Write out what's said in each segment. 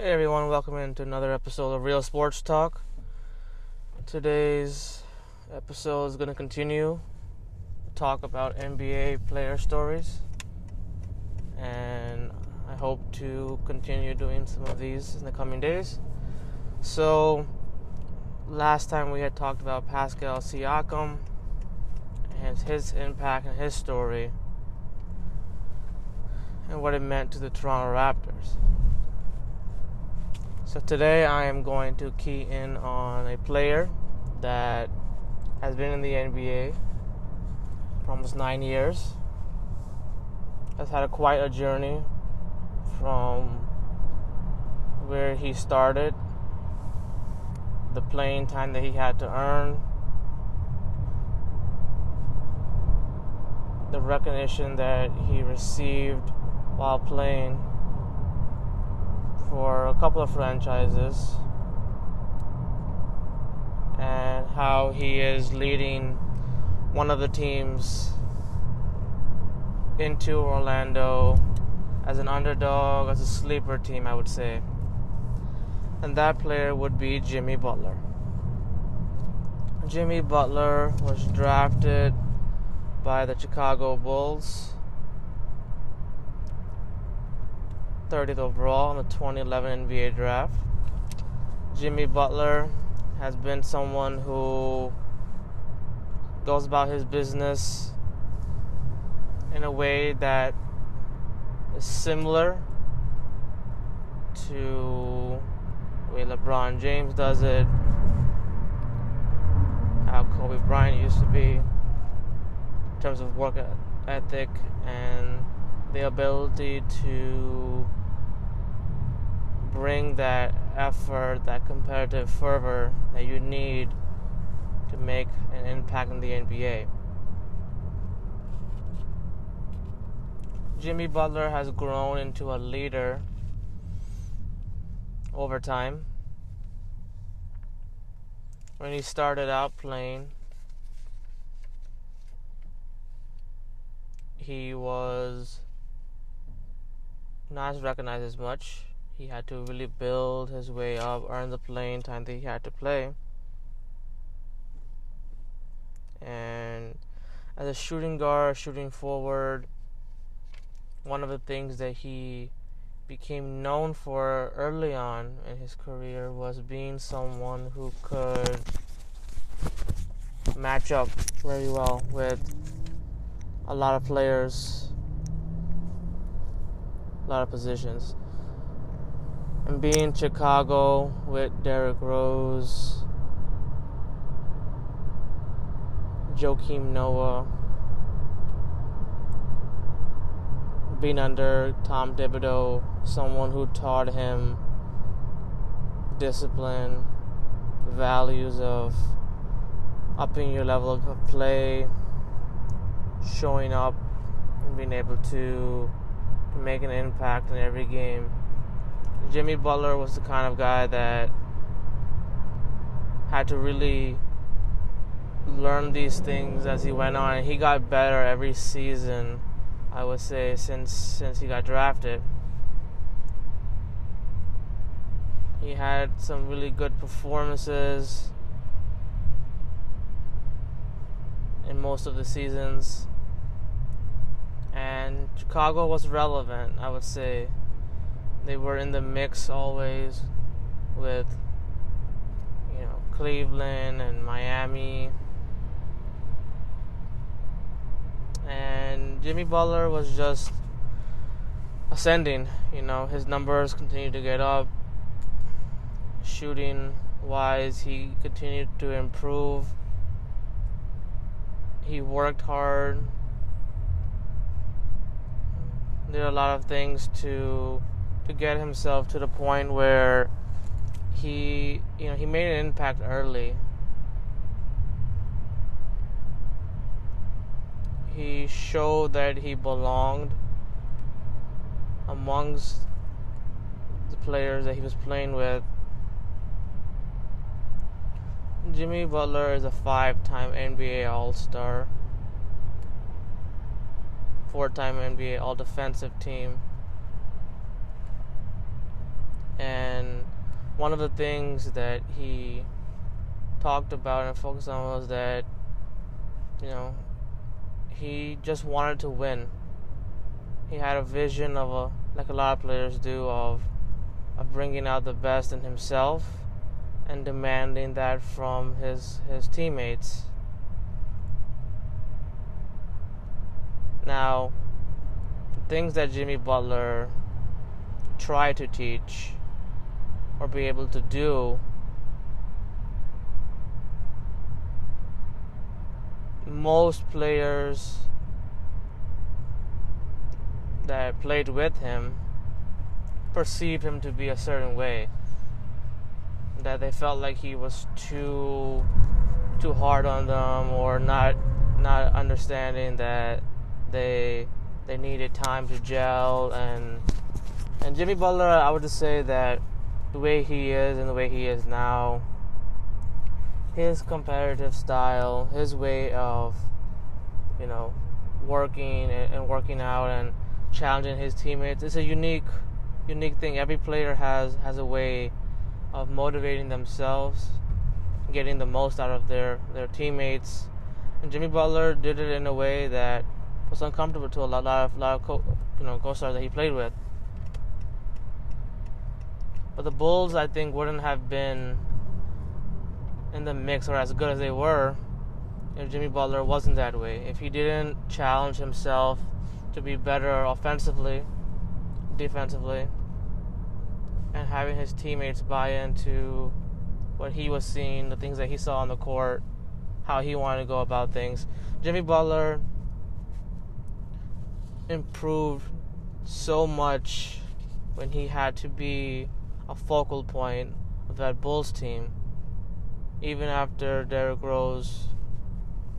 Hey everyone, welcome into another episode of Real Sports Talk. Today's episode is going to continue talk about NBA player stories, and I hope to continue doing some of these in the coming days. So, last time we had talked about Pascal Siakam and his impact and his story and what it meant to the Toronto Raptors. So today I am going to key in on a player that has been in the NBA for almost nine years, has had a, quite a journey from where he started, the playing time that he had to earn, the recognition that he received while playing for a couple of franchises and how he is leading one of the teams into Orlando as an underdog, as a sleeper team, I would say. And that player would be Jimmy Butler. Jimmy Butler was drafted by the Chicago Bulls 30th overall in the 2011 NBA draft. Jimmy Butler has been someone who goes about his business in a way that is similar to the way LeBron James does it, how Kobe Bryant used to be in terms of work ethic and the ability to bring that effort, that competitive fervor that you need to make an impact in the NBA. Jimmy Butler has grown into a leader over time. When he started out playing, he was not recognized as much he had to really build his way up, earn the playing time that he had to play. And as a shooting guard, shooting forward, one of the things that he became known for early on in his career was being someone who could match up very well with a lot of players, a lot of positions and be in Chicago with Derrick Rose, Joakim Noah, being under Tom Thibodeau, someone who taught him discipline, values of upping your level of play, showing up, and being able to make an impact in every game. Jimmy Butler was the kind of guy that had to really learn these things as he went on. He got better every season, I would say, since since he got drafted. He had some really good performances in most of the seasons. And Chicago was relevant, I would say they were in the mix always with you know Cleveland and Miami. And Jimmy Butler was just ascending, you know, his numbers continued to get up. Shooting wise, he continued to improve. He worked hard. Did a lot of things to to get himself to the point where he, you know, he made an impact early. He showed that he belonged amongst the players that he was playing with. Jimmy Butler is a five time NBA All Star, four time NBA All Defensive Team and one of the things that he talked about and focused on was that you know he just wanted to win. He had a vision of a like a lot of players do of of bringing out the best in himself and demanding that from his his teammates. Now, the things that Jimmy Butler tried to teach or be able to do most players that played with him perceived him to be a certain way. That they felt like he was too too hard on them or not not understanding that they they needed time to gel. And and Jimmy Butler I would just say that the way he is and the way he is now his competitive style his way of you know working and, working out and challenging his teammates it's a unique unique thing every player has has a way of motivating themselves, getting the most out of their, their teammates. And Jimmy Butler did it in a way that was uncomfortable to a lot, lot of lot of co, you know co-stars that he played with. But the Bulls, I think, wouldn't have been in the mix or as good as they were if Jimmy Butler wasn't that way. If he didn't challenge himself to be better offensively, defensively, and having his teammates buy into what he was seeing, the things that he saw on the court, how he wanted to go about things. Jimmy Butler improved so much when he had to be a focal point of that Bulls team. Even after Derrick Rose,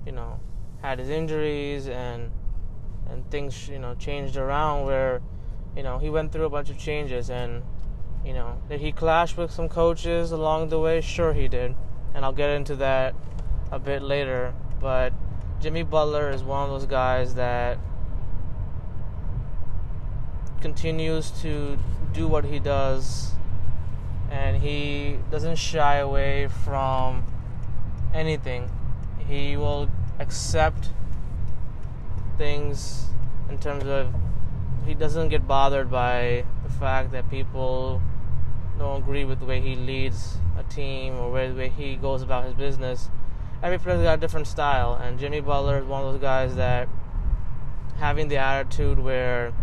you know, had his injuries and and things, you know, changed around where, you know, he went through a bunch of changes and you know, did he clash with some coaches along the way? Sure, he did. And I'll get into that a bit later. But Jimmy Butler is one of those guys that continues to do what he does and he doesn't shy away from anything. He will accept things in terms of he doesn't get bothered by the fact that people don't agree with the way he leads a team or the way he goes about his business. Every player's got a different style, and Jimmy Butler is one of those guys that having the attitude where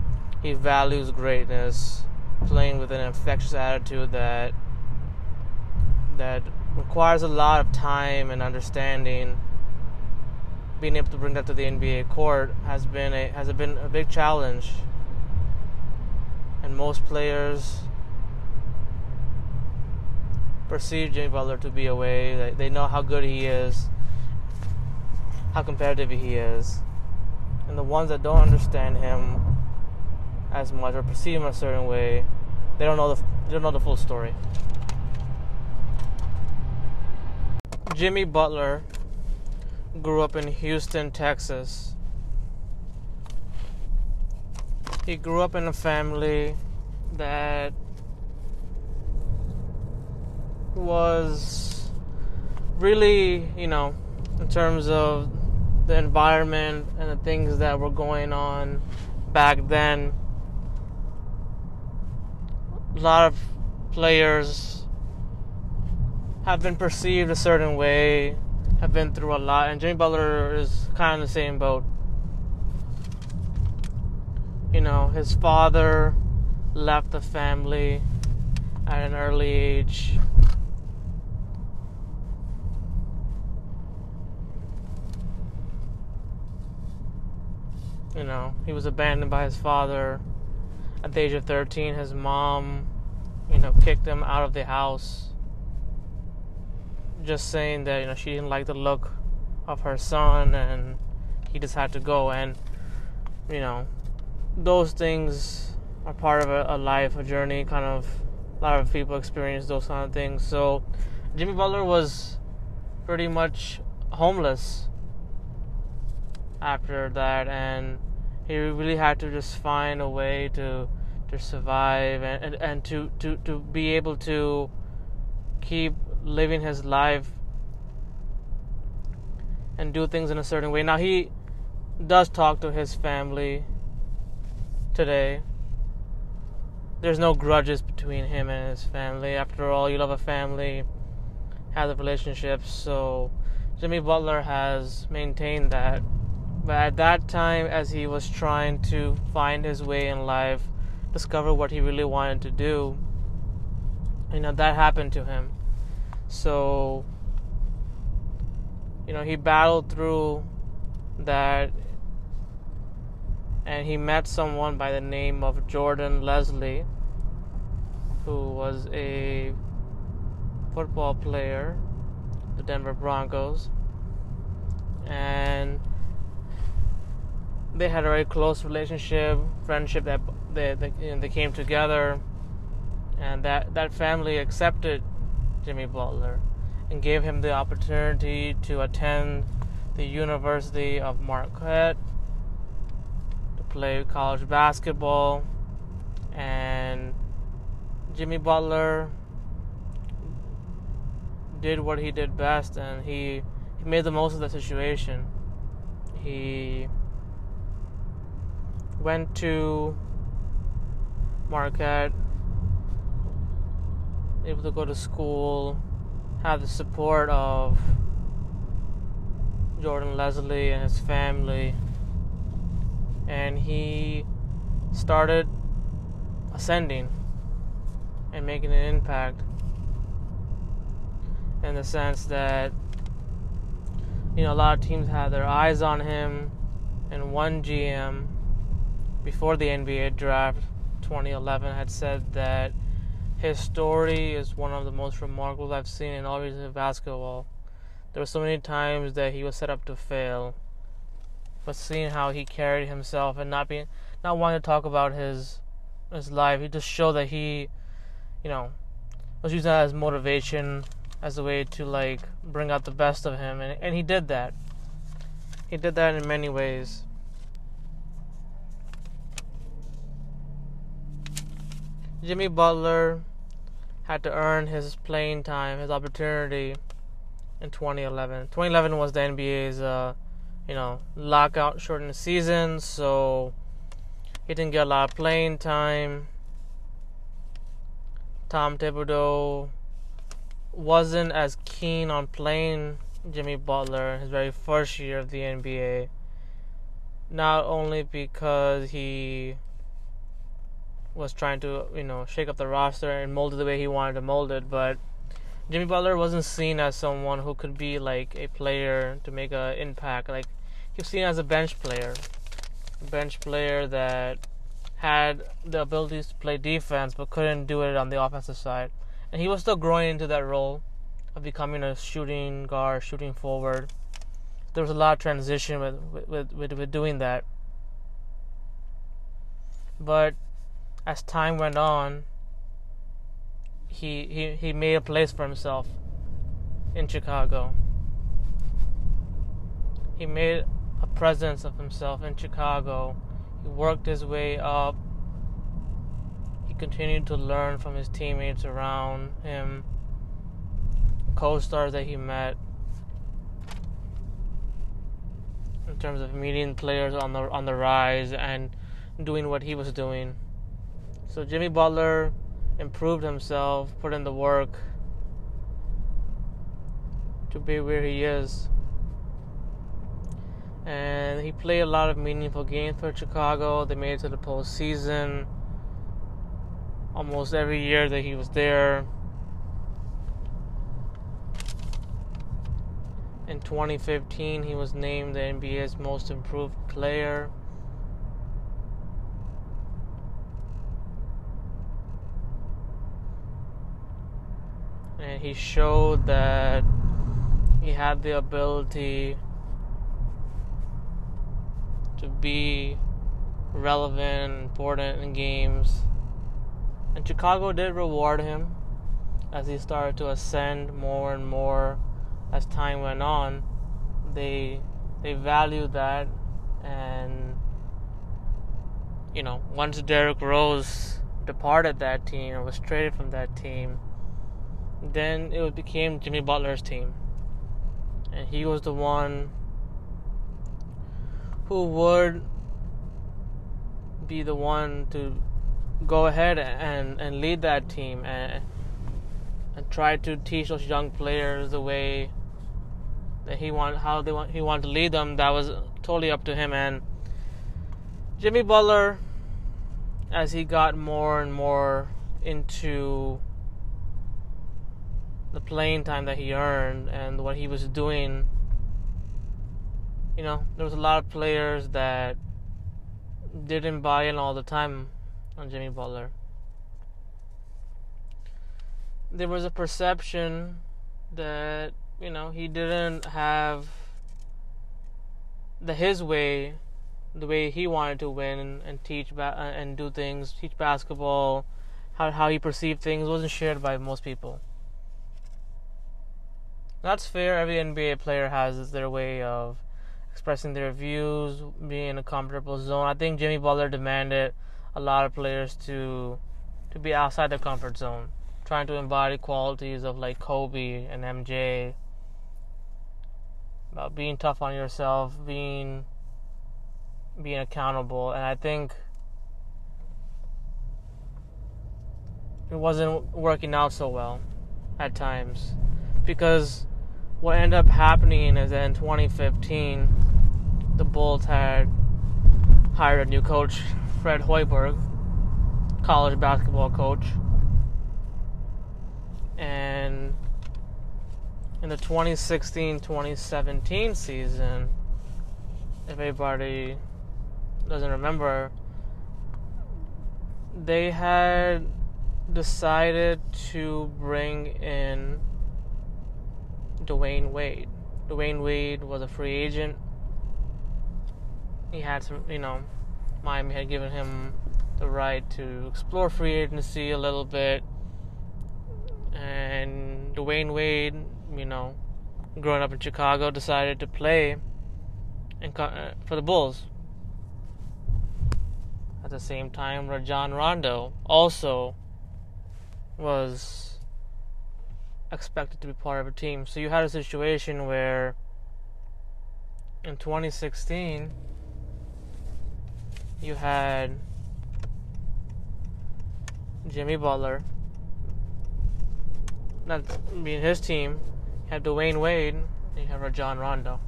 he values greatness, playing with an infectious attitude that that requires a lot of time and understanding. Being able to bring that to the NBA court has been a has been a big challenge, and most players perceive Jimmy Butler to be away. They, they know how good he is, how competitive he is. And the ones that don't understand him as much or perceive him a certain way, they don't know the they don't know the full story. Jimmy Butler grew up in Houston, Texas. He grew up in a family that was really, you know, in terms of the environment and the things that were going on back then. A lot of players have been perceived a certain way, have been through a lot, and Jimmy Butler is kind of the same boat. You know, his father left the family at an early age You know, he was abandoned by his father. At the age of 13, his mom, you know, kicked him out of the house. Just saying that, you know, she didn't like the look of her son and he just had to go. And, you know, those things are part of a, a life, a journey, kind of. A lot of people experience those kind of things. So, Jimmy Butler was pretty much homeless after that and he really had to just find a way to to survive and, and, and to, to, to be able to keep living his life and do things in a certain way. Now he does talk to his family today. There's no grudges between him and his family. After all, you love a family, have a relationship. So Jimmy Butler has maintained that. But at that time, as he was trying to find his way in life, discover what he really wanted to do, you know, that happened to him. So, you know, he battled through that and he met someone by the name of Jordan Leslie, who was a football player, the Denver Broncos, and they had a very close relationship, friendship that they they, you know, they came together, and that that family accepted Jimmy Butler and gave him the opportunity to attend the University of Marquette to play college basketball and Jimmy Butler did what he did best and he he made the most of the situation. He went to Marquette, able to go to school, have the support of Jordan Leslie and his family, and he started ascending and making an impact in the sense that you know a lot of teams had their eyes on him and one GM before the NBA draft 2011 had said that his story is one of the most remarkable I've seen in all of basketball. There were so many times that he was set up to fail, but seeing how he carried himself and not being, not wanting to talk about his his life, he just showed that he, you know, was using that as motivation, as a way to like bring out the best of him, and and he did that. He did that in many ways. Jimmy Butler had to earn his playing time, his opportunity in 2011. 2011 was the NBA's, uh, you know, lockout shortened season, so he didn't get a lot of playing time. Tom Thibodeau wasn't as keen on playing Jimmy Butler his very first year of the NBA. Not only because he was trying to, you know, shake up the roster and mold it the way he wanted to mold it, but Jimmy Butler wasn't seen as someone who could be like a player to make an impact. Like he was seen as a bench player, a bench player that had the abilities to play defense but couldn't do it on the offensive side. And he was still growing into that role of becoming a shooting guard, shooting forward. There was a lot of transition with with, with, with doing that. But as time went on, he, he, he made a place for himself in Chicago. He made a presence of himself in Chicago. He worked his way up. He continued to learn from his teammates around him, co stars that he met. In terms of meeting players on the on the rise and doing what he was doing. So Jimmy Butler improved himself, put in the work to be where he is. And he played a lot of meaningful games for Chicago. They made it to the postseason almost every year that he was there. In 2015, he was named the NBA's most improved player. And he showed that he had the ability to be relevant, and important in games. And Chicago did reward him as he started to ascend more and more as time went on. They they valued that and you know, once Derrick Rose departed that team or was traded from that team, then it became Jimmy Butler's team. And he was the one who would be the one to go ahead and, and lead that team and and try to teach those young players the way that he want how they want he wanted to lead them that was totally up to him and Jimmy Butler as he got more and more into the playing time that he earned and what he was doing you know there was a lot of players that didn't buy in all the time on Jimmy Butler. There was a perception that you know he didn't have the his way the way he wanted to win and teach ba- uh, and do things teach basketball. How how he perceived things wasn't shared by most people that's fair. Every NBA player has their way of expressing their views being in a comfortable zone. I think Jimmy Butler demanded a lot of players to to be outside their comfort zone trying to embody qualities of like Kobe and MJ about being tough on yourself, being being accountable, and I think it wasn't working out so well at times because what ended up happening is that in 2015 the Bulls had hired a new coach, Fred Hoiberg, college basketball coach. And in the 2016-2017 season, if anybody doesn't remember, they had decided to bring in Dwyane Wade. Dwyane Wade was a free agent. He had some, you know, Miami had given him the right to explore free agency a little bit and Dwyane Wade, you know, growing up in Chicago, decided to play uh, for the Bulls. At the same time, Rajon Rondo also was expected to be part of a team. So you had a situation where in 2016 you had Jimmy Butler not being his team, you have Dwyane Wade, and you have Rajon Rondo.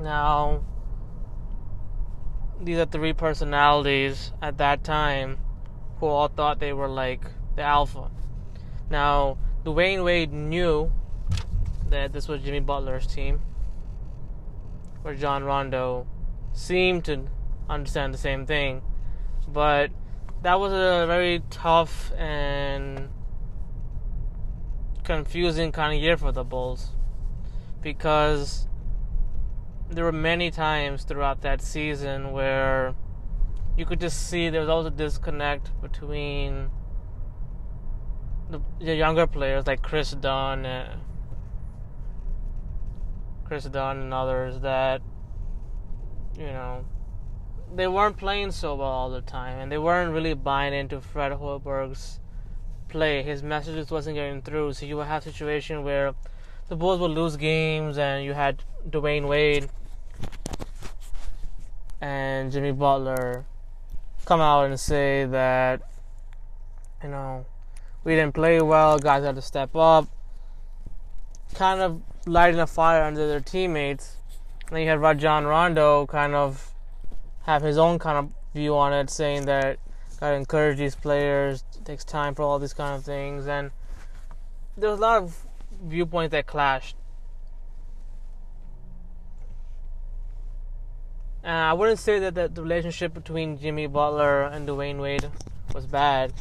Now, these are three personalities at that time who all thought they were like the alpha. Now, Dwyane Wade knew that this was Jimmy Butler's team, Rajon Rondo seemed to understand the same thing, but that was a very tough and confusing kind of year for the Bulls because there were many times throughout that season where you could just see there was always a disconnect between the, the younger players like Kris Dunn, uh, and Kris Dunn and others that you know they weren't playing so well all the time and they weren't really buying into Fred Hoiberg's play. His messages wasn't getting through, so you would have a situation where the Bulls would lose games, and you had Dwyane Wade and Jimmy Butler come out and say that you know we didn't play well, guys had to step up, kind of lighting a fire under their teammates. And then you had Rajon Rondo kind of have his own kind of view on it, saying that gotta encourage these players. Takes time for all these kind of things, and there was a lot of viewpoints that clashed. And I wouldn't say that the relationship between Jimmy Butler and Dwyane Wade was bad.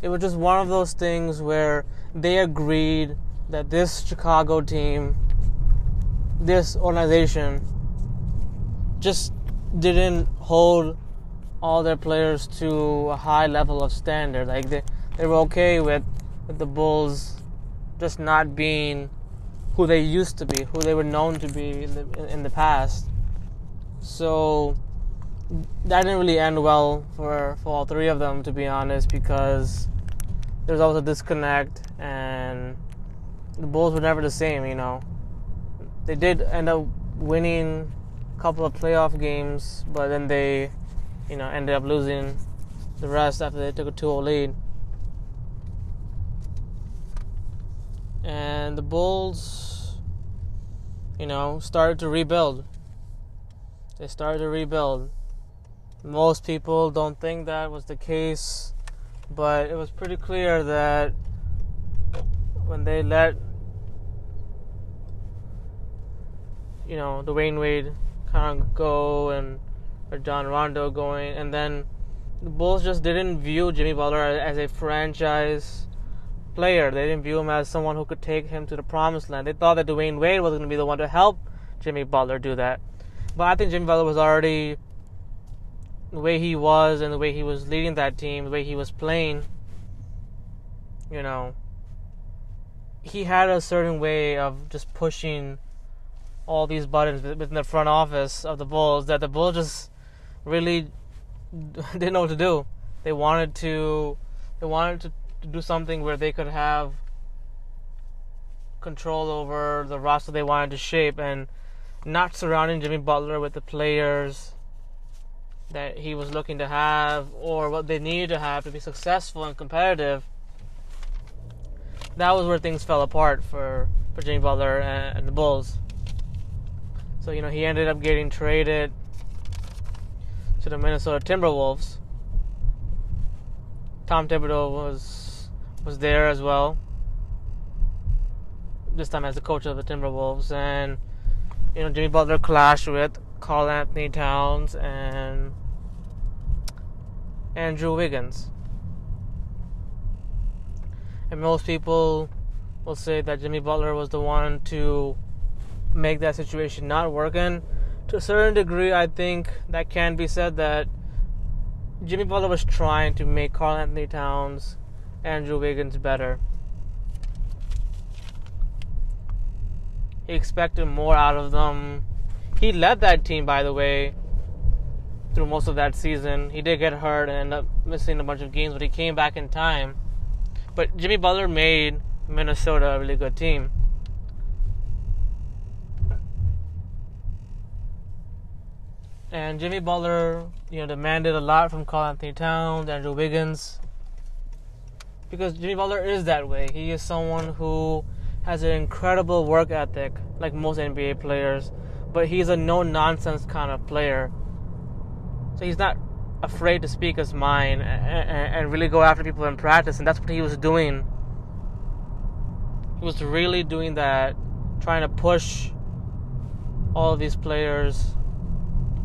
It was just one of those things where they agreed that this Chicago team, this organization, just didn't hold all their players to a high level of standard. Like they, they were okay with, with the Bulls just not being who they used to be, who they were known to be in the in the past. So that didn't really end well for for all three of them, to be honest, because there's always a disconnect, and the Bulls were never the same. You know, they did end up winning a couple of playoff games, but then they, you know, ended up losing the rest after they took a 2-0 lead. And the Bulls, you know, started to rebuild. They started to rebuild. Most people don't think that was the case, but it was pretty clear that when they let you know Dwyane Wade kind of go and Rajon Rondo going, and then the Bulls just didn't view Jimmy Butler as a franchise player. They didn't view him as someone who could take him to the promised land. They thought that Dwyane Wade was going to be the one to help Jimmy Butler do that. But I think Jimmy Butler was already the way he was and the way he was leading that team, the way he was playing. You know, he had a certain way of just pushing all these buttons within the front office of the Bulls that the Bulls just really didn't know what to do. They wanted to they wanted to, to do something where they could have control over the roster they wanted to shape and not surrounding Jimmy Butler with the players that he was looking to have or what they needed to have to be successful and competitive. That was where things fell apart for, for Jimmy Butler and, and the Bulls. So, you know, he ended up getting traded to the Minnesota Timberwolves. Tom Thibodeau was was there as well. This time as the coach of the Timberwolves, and you know Jimmy Butler clashed with Karl-Anthony Towns and Andrew Wiggins. And most people will say that Jimmy Butler was the one to make that situation not work. And to a certain degree, I think that can be said that Jimmy Butler was trying to make Karl-Anthony Towns, Andrew Wiggins better. He expected more out of them. He led that team, by the way, through most of that season. He did get hurt and end up missing a bunch of games, but he came back in time. But Jimmy Butler made Minnesota a really good team. And Jimmy Butler, you know, demanded a lot from Karl-Anthony Towns, Andrew Wiggins. Because Jimmy Butler is that way. He is someone who has an incredible work ethic, like most NBA players, but he's a no nonsense kind of player. So he's not afraid to speak his mind and, and, really go after people in practice, and that's what he was doing. He was really doing that, trying to push all these players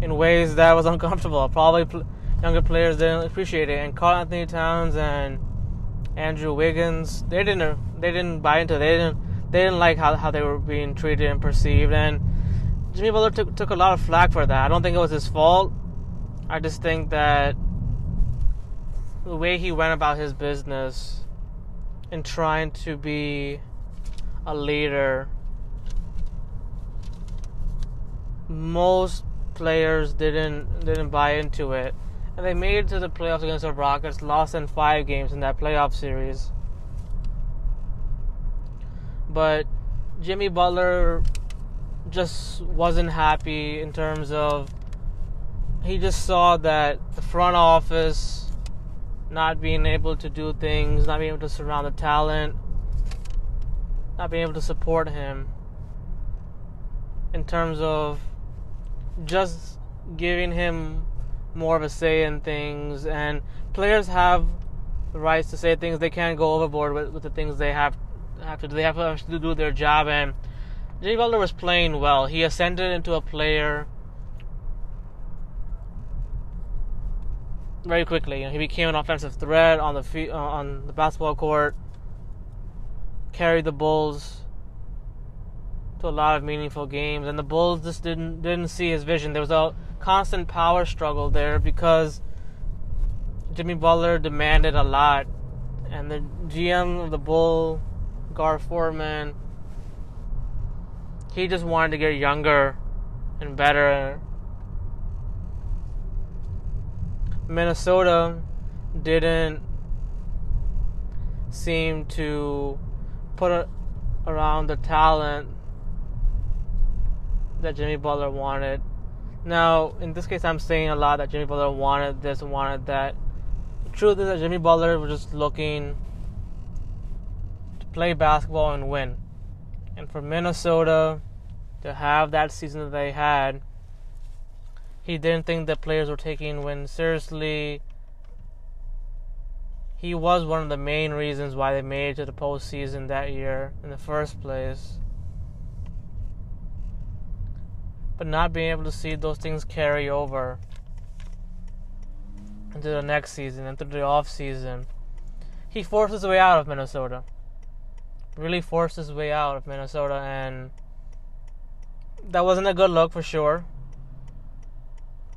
in ways that was uncomfortable. Probably pl- younger players didn't appreciate it, and Karl-Anthony Towns and Andrew Wiggins, they didn't they didn't buy into it. They didn't they didn't like how, how they were being treated and perceived, and Jimmy Butler took took a lot of flack for that. I don't think it was his fault. I just think that the way he went about his business in trying to be a leader most players didn't didn't buy into it. And they made it to the playoffs against the Rockets lost in 5 games in that playoff series. But Jimmy Butler just wasn't happy in terms of he just saw that the front office not being able to do things, not being able to surround the talent, not being able to support him in terms of just giving him more of a say in things. And players have the rights to say things. They can't go overboard with, with the things they have have to do. They have to do their job. And Jimmy Butler was playing well. He ascended into a player very quickly. You know, he became an offensive threat on the uh, on the basketball court. Carried the Bulls to a lot of meaningful games, and the Bulls just didn't didn't see his vision. There was a constant power struggle there because Jimmy Butler demanded a lot, and the GM of the Bull, Gar Forman, he just wanted to get younger and better Minnesota didn't seem to put it around the talent that Jimmy Butler wanted. Now, in this case, I'm saying a lot that Jimmy Butler wanted this wanted that. The truth is that Jimmy Butler was just looking to play basketball and win. And for Minnesota to have that season that they had, he didn't think the players were taking win seriously. He was one of the main reasons why they made it to the postseason that year in the first place. But not being able to see those things carry over into the next season, into the off season, he forced his way out of Minnesota. Really forced his way out of Minnesota, and that wasn't a good look for sure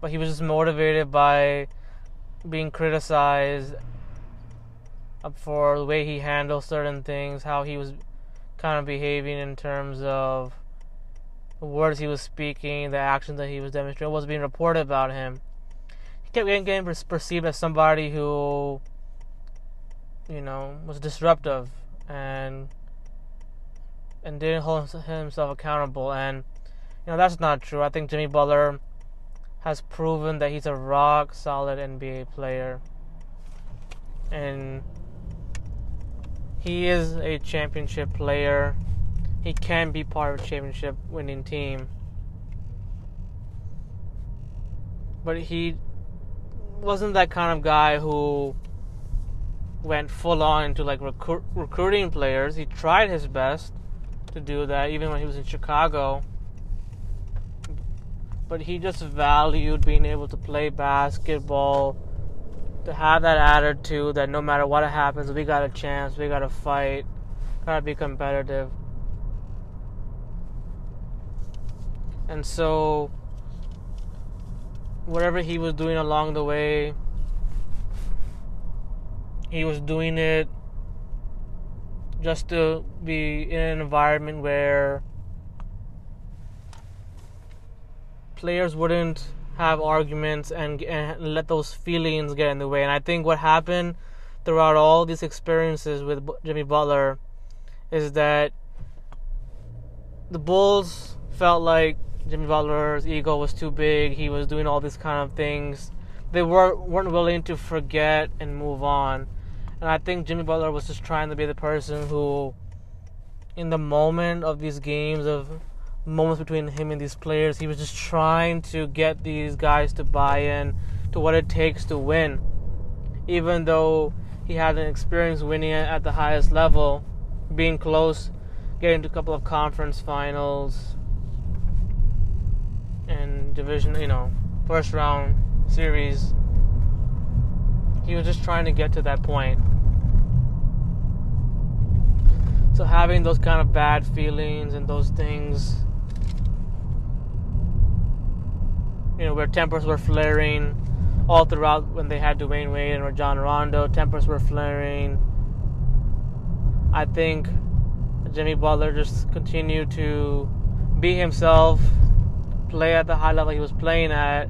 but he was just motivated by being criticized for the way he handled certain things, how he was kind of behaving in terms of the words he was speaking, the actions that he was demonstrating, what was being reported about him. He kept getting, getting perceived as somebody who, you know, was disruptive and and didn't hold himself accountable. And you know that's not true. I think Jimmy Butler has proven that he's a rock solid NBA player. And he is a championship player. He can be part of a championship winning team. But he wasn't that kind of guy who went full on into like recru- recruiting players. He tried his best to do that even when he was in Chicago but he just valued being able to play basketball, to have that attitude that no matter what happens, we got a chance, we got to fight, got to be competitive. And so, whatever he was doing along the way, he was doing it just to be in an environment where players wouldn't have arguments and, and let those feelings get in the way. And I think what happened throughout all these experiences with Jimmy Butler is that the Bulls felt like Jimmy Butler's ego was too big. He was doing all these kind of things. They weren't weren't willing to forget and move on. And I think Jimmy Butler was just trying to be the person who, in the moment of these games of moments between him and these players. He was just trying to get these guys to buy in to what it takes to win. Even though he had an experience winning at the highest level, being close, getting to a couple of conference finals and division, you know, first round series. He was just trying to get to that point. So having those kind of bad feelings and those things you know, where tempers were flaring all throughout when they had Dwyane Wade and Rajon Rondo. Tempers were flaring. I think Jimmy Butler just continued to be himself, play at the high level he was playing at.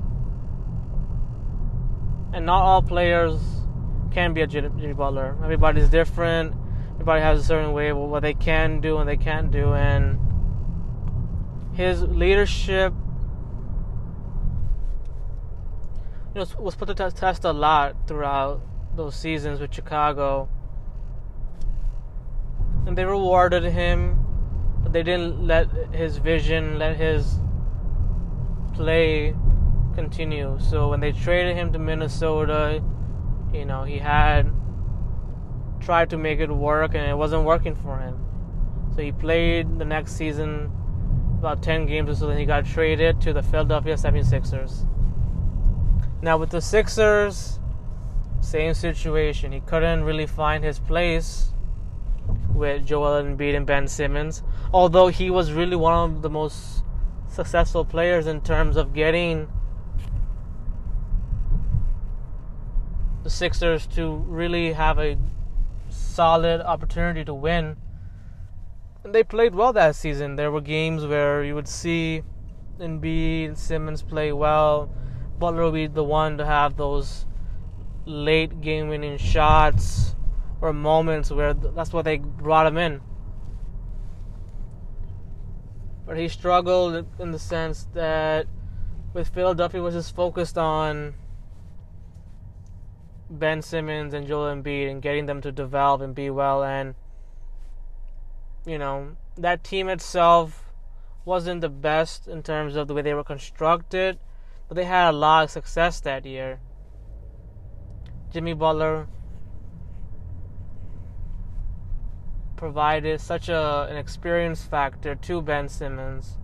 And not all players can be a Jimmy Butler. Everybody's different. Everybody has a certain way of what they can do and they can't do. And his leadership you know, was put to test a lot throughout those seasons with Chicago. And they rewarded him, but they didn't let his vision, let his play continue. So when they traded him to Minnesota, you know, he had tried to make it work and it wasn't working for him. So he played the next season about 10 games or so, then he got traded to the Philadelphia 76ers. Now with the Sixers, same situation. He couldn't really find his place with Joel Embiid and Ben Simmons, although he was really one of the most successful players in terms of getting the Sixers to really have a solid opportunity to win. And they played well that season. There were games where you would see Embiid and Simmons play well Butler will be the one to have those late game winning shots or moments where that's what they brought him in. But he struggled in the sense that with Philadelphia was just focused on Ben Simmons and Joel Embiid and getting them to develop and be well and you know that team itself wasn't the best in terms of the way they were constructed, but they had a lot of success that year. Jimmy Butler provided such a, an experience factor to Ben Simmons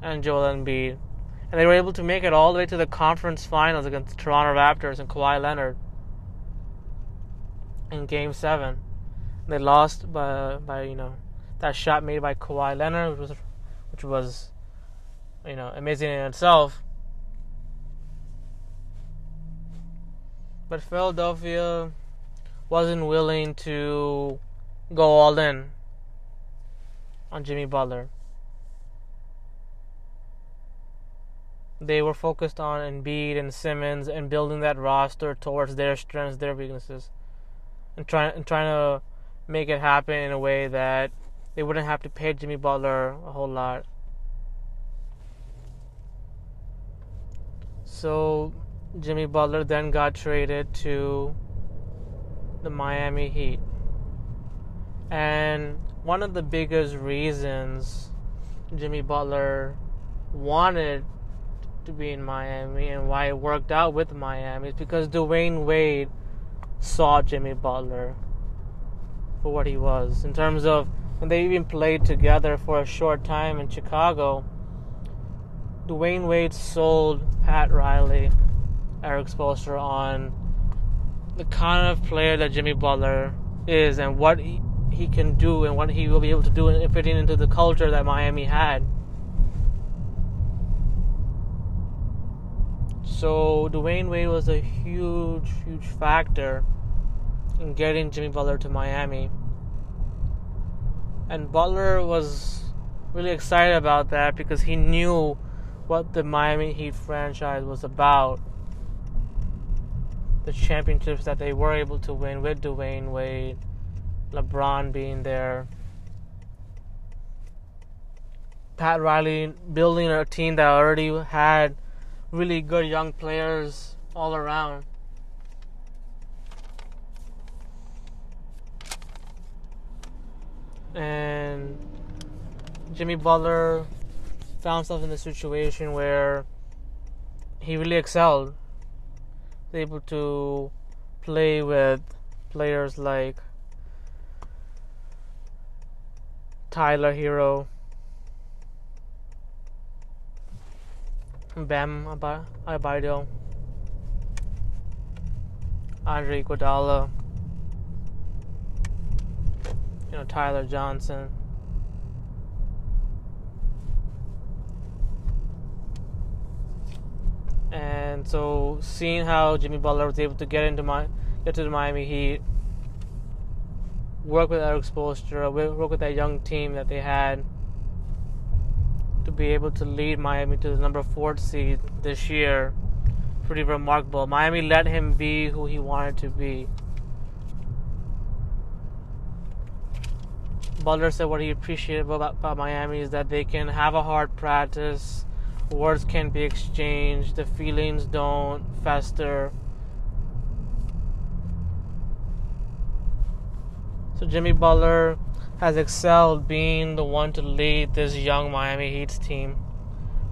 and Joel Embiid. And they were able to make it all the way to the conference finals against the Toronto Raptors and Kawhi Leonard in game seven. They lost by by you know that shot made by Kawhi Leonard, which was which was you know amazing in itself. But Philadelphia wasn't willing to go all in on Jimmy Butler. They were focused on Embiid and Simmons and building that roster towards their strengths, their weaknesses, and trying and trying to make it happen in a way that they wouldn't have to pay Jimmy Butler a whole lot. So Jimmy Butler then got traded to the Miami Heat. And one of the biggest reasons Jimmy Butler wanted to be in Miami and why it worked out with Miami is because Dwyane Wade saw Jimmy Butler for what he was. In terms of when they even played together for a short time in Chicago, Dwyane Wade sold Pat Riley, Erik Spoelstra on the kind of player that Jimmy Butler is and what he, he can do and what he will be able to do and fitting into the culture that Miami had. So Dwyane Wade was a huge, huge factor in getting Jimmy Butler to Miami. And Butler was really excited about that because he knew what the Miami Heat franchise was about. The championships that they were able to win with Dwyane Wade LeBron being there. Pat Riley building a team that already had really good young players all around. And Jimmy Butler found himself in a situation where he really excelled. Able to play with players like Tyler Herro, Bam Adebayo, Andre Iguodala, you know Tyler Johnson. And so, seeing how Jimmy Butler was able to get into my get to the Miami Heat, work with Erik Spoelstra, work with that young team that they had to be able to lead Miami to the number four seed this year. Pretty remarkable. Miami let him be who he wanted to be. Butler said what he appreciated about, about Miami is that they can have a hard practice, words can't be exchanged, the feelings don't fester So Jimmy Butler has excelled being the one to lead this young Miami Heat's team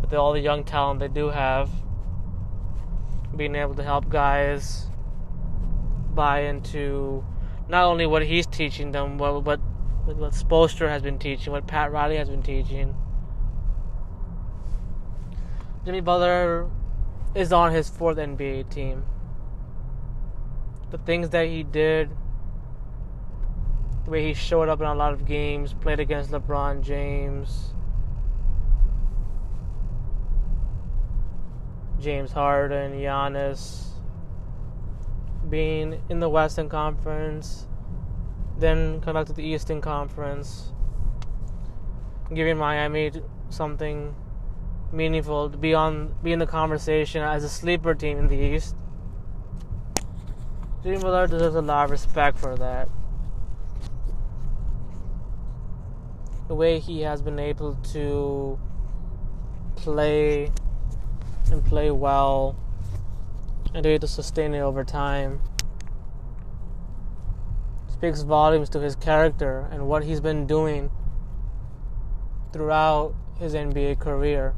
with all the young talent they do have. Being able to help guys buy into not only what he's teaching them, but what what Spoelstra has been teaching, what Pat Riley has been teaching. Jimmy Butler is on his fourth NBA team. The things that he did the way he showed up in a lot of games, played against LeBron James, James Harden, Giannis, being in the Western Conference, then to the Eastern Conference, giving Miami something meaningful to be on be in the conversation as a sleeper team in the East. Jimmy Butler deserves a lot of respect for that. The way he has been able to play and play well and able to sustain it over time speaks volumes to his character and what he's been doing throughout his NBA career.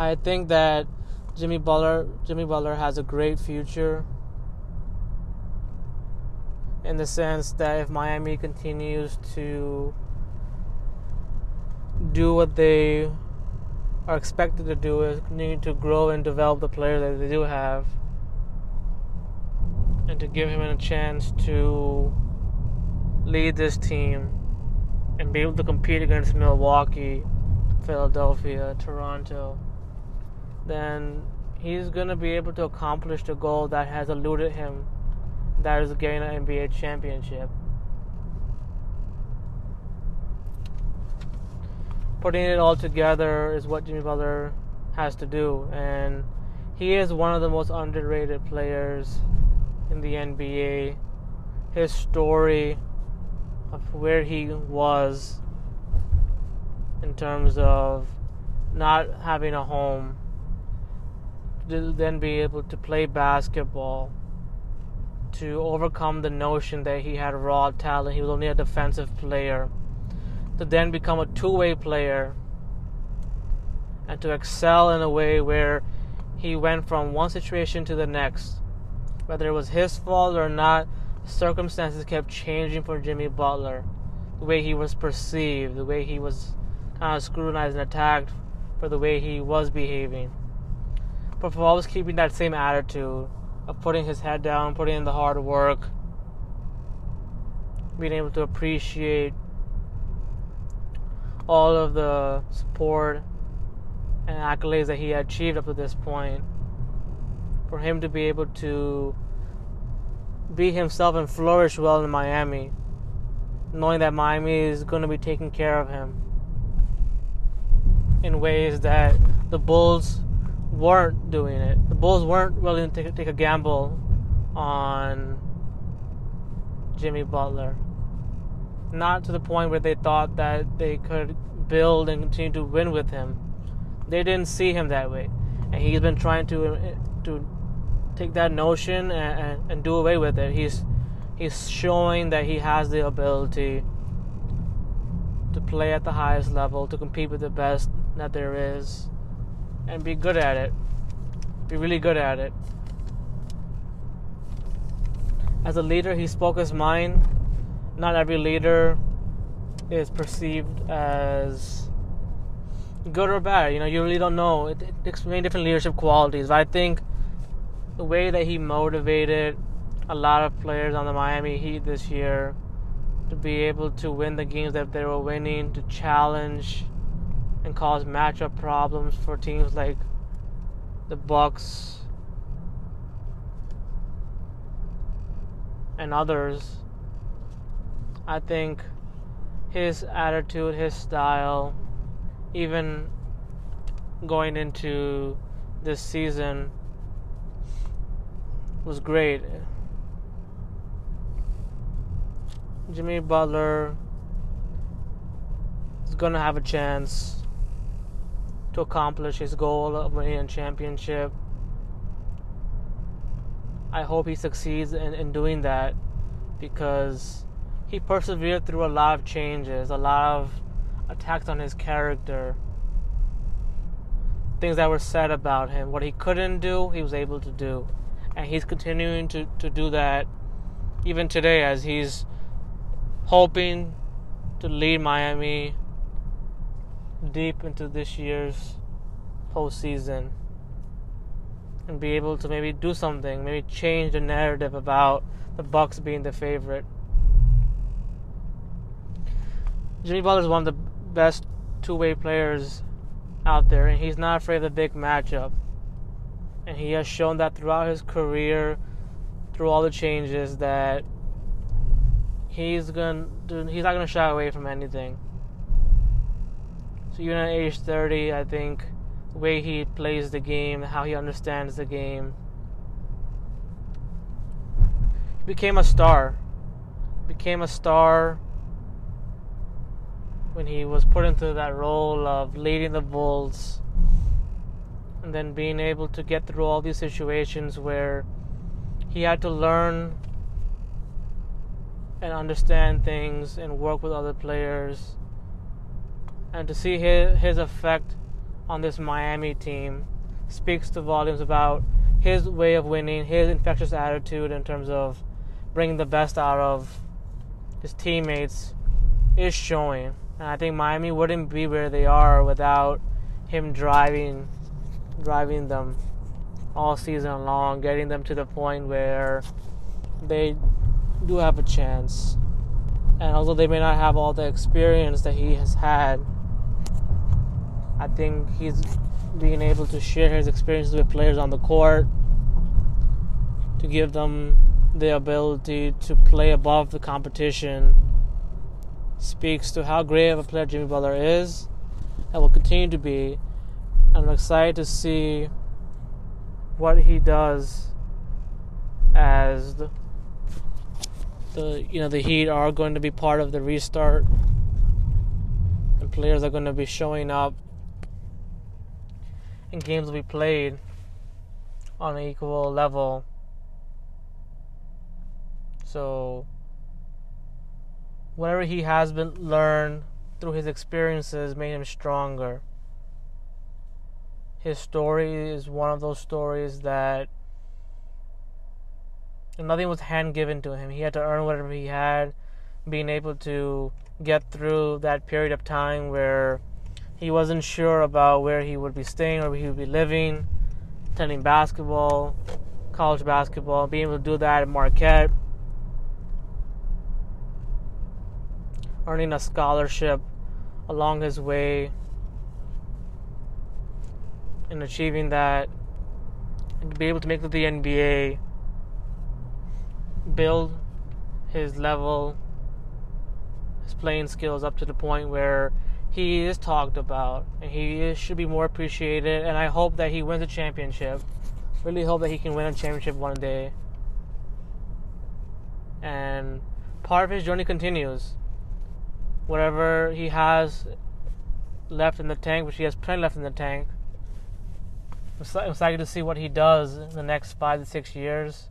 I think that Jimmy Butler Jimmy Butler has a great future in the sense that if Miami continues to do what they are expected to do is continue to grow and develop the players that they do have and to give him a chance to lead this team and be able to compete against Milwaukee, Philadelphia, Toronto, then he's going to be able to accomplish the goal that has eluded him that is getting an NBA championship. Putting it all together is what Jimmy Butler has to do, and he is one of the most underrated players in the NBA, his story of where he was in terms of not having a home, to then be able to play basketball, to overcome the notion that he had raw talent, he was only a defensive player, to then become a two way player, and to excel in a way where he went from one situation to the next whether it was his fault or not, circumstances kept changing for Jimmy Butler. The way he was perceived, the way he was kind of scrutinized and attacked for the way he was behaving. But for always keeping that same attitude of putting his head down, putting in the hard work, being able to appreciate all of the support and accolades that he achieved up to this point for him to be able to be himself and flourish well in Miami, knowing that Miami is going to be taking care of him in ways that the Bulls weren't doing it. The Bulls weren't willing to take, a gamble on Jimmy Butler. Not to the point where they thought that they could build and continue to win with him. They didn't see him that way. And he's been trying to to take that notion and, and, and do away with it. He's he's showing that he has the ability to play at the highest level, to compete with the best that there is, and be good at it. Be really good at it. As a leader, he spoke his mind. Not every leader is perceived as good or bad. You know, you really don't know. It, it takes many different leadership qualities. But I think the way that he motivated a lot of players on the Miami Heat this year to be able to win the games that they were winning, to challenge and cause matchup problems for teams like the Bucks and others. I think his attitude, his style, even going into this season was great. Jimmy Butler is going to have a chance to accomplish his goal of winning a championship. I hope he succeeds in, in doing that because he persevered through a lot of changes, a lot of attacks on his character, things that were said about him. What he couldn't do, he was able to do and he's continuing to, to do that even today as he's hoping to lead Miami deep into this year's postseason and be able to maybe do something, maybe change the narrative about the Bucks being the favorite. Jimmy Butler is one of the best two-way players out there, and he's not afraid of the big matchup and he has shown that throughout his career, through all the changes, that he's gonna he's not gonna shy away from anything. Even at age 30, I think the way he plays the game, how he understands the game. He became a star. Became a star when he was put into that role of leading the Bulls and then being able to get through all these situations where he had to learn and understand things and work with other players and to see his, his effect on this Miami team speaks to volumes about his way of winning, his infectious attitude in terms of bringing the best out of his teammates is showing. And I think Miami wouldn't be where they are without him driving driving them all season long, getting them to the point where they do have a chance. And although they may not have all the experience that he has had, I think he's being able to share his experiences with players on the court to give them the ability to play above the competition speaks to how great of a player Jimmy Butler is and will continue to be. I'm excited to see what he does as the, the you know the Heat are going to be part of the restart and players are going to be showing up and games will be played on an equal level. So whatever he has been learned through his experiences made him stronger. His story is one of those stories that nothing was hand given to him. He had to earn whatever he had, being able to get through that period of time where he wasn't sure about where he would be staying or where he would be living, attending basketball, college basketball, being able to do that at Marquette, earning a scholarship along his way, and achieving that, and be able to make it to the NBA, build his level, his playing skills up to the point where he is talked about and he is, should be more appreciated. And I hope that he wins a championship. Really hope that he can win a championship one day. And part of his journey continues. Whatever he has left in the tank, which he has plenty left in the tank. I'm excited to see what he does in the next five to six years.